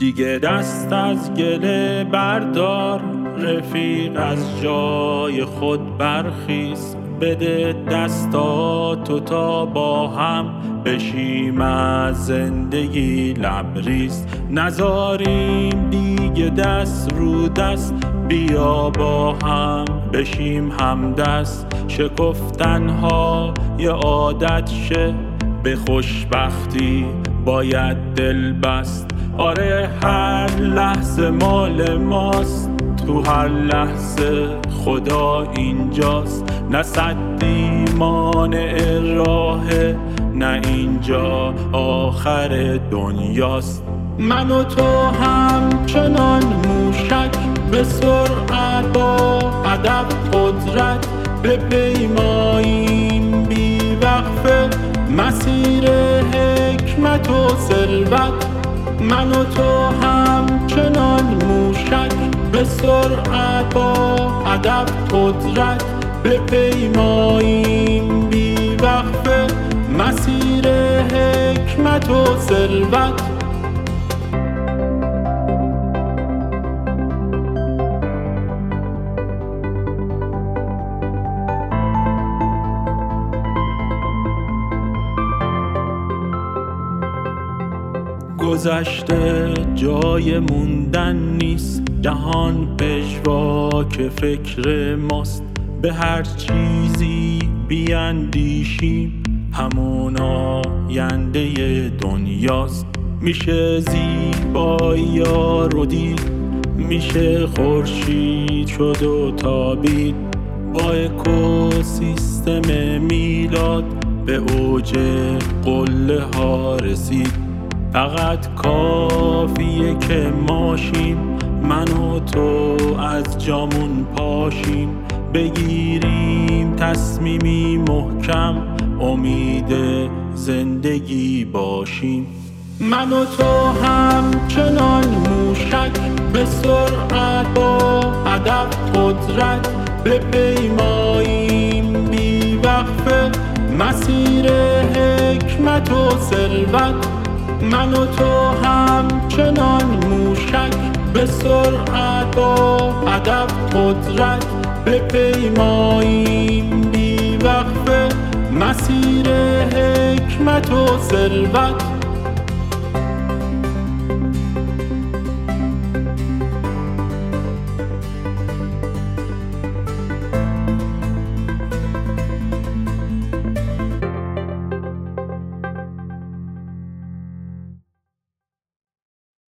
دیگه دست از گله بردار. رفیق از جای خود برخیز. بده دستاتو تا با هم بشیم از زندگی لبریز. نزاریم دیگه دست رو دست. بیا با هم بشیم هم دست. شکفتن ها یه عادت شه. به خوشبختی باید دل بست. آره هر لحظه مال ماست. تو هر لحظه خدا اینجاست. نه صدی مانع راه نه اینجا آخر دنیاست. من و تو همچنان موشک به سرعت با ادب قدرت به پیماییم. بی وقفه مسیر حکمت و ثروت. من و تو همچنان موشک به سرعت با ادب قدرت به پیماییم بی وقفه مسیر حکمت و ثروت. گذشته جای موندن نیست. جهان پژوا که فکر ماست. به هر چیزی بیاندیشیم. همون آینده دنیاست. میشه زیبایی رو دید میشه خورشید شد و تابید. با اکوسیستم میلاد به اوج قله ها رسید. فقط کافیه که ماشیم من و تو از جامون پاشیم. بگیریم تصمیمی محکم امید زندگی باشیم. من و تو همچنان موشک به سرعت با ادب قدرت به پیماییم. بی وقفه مسیر حکمت و ثروت. من و تو همچنان موشک به سرعت با ادب قدرت بی وقفه مسیر حکمت و ثروت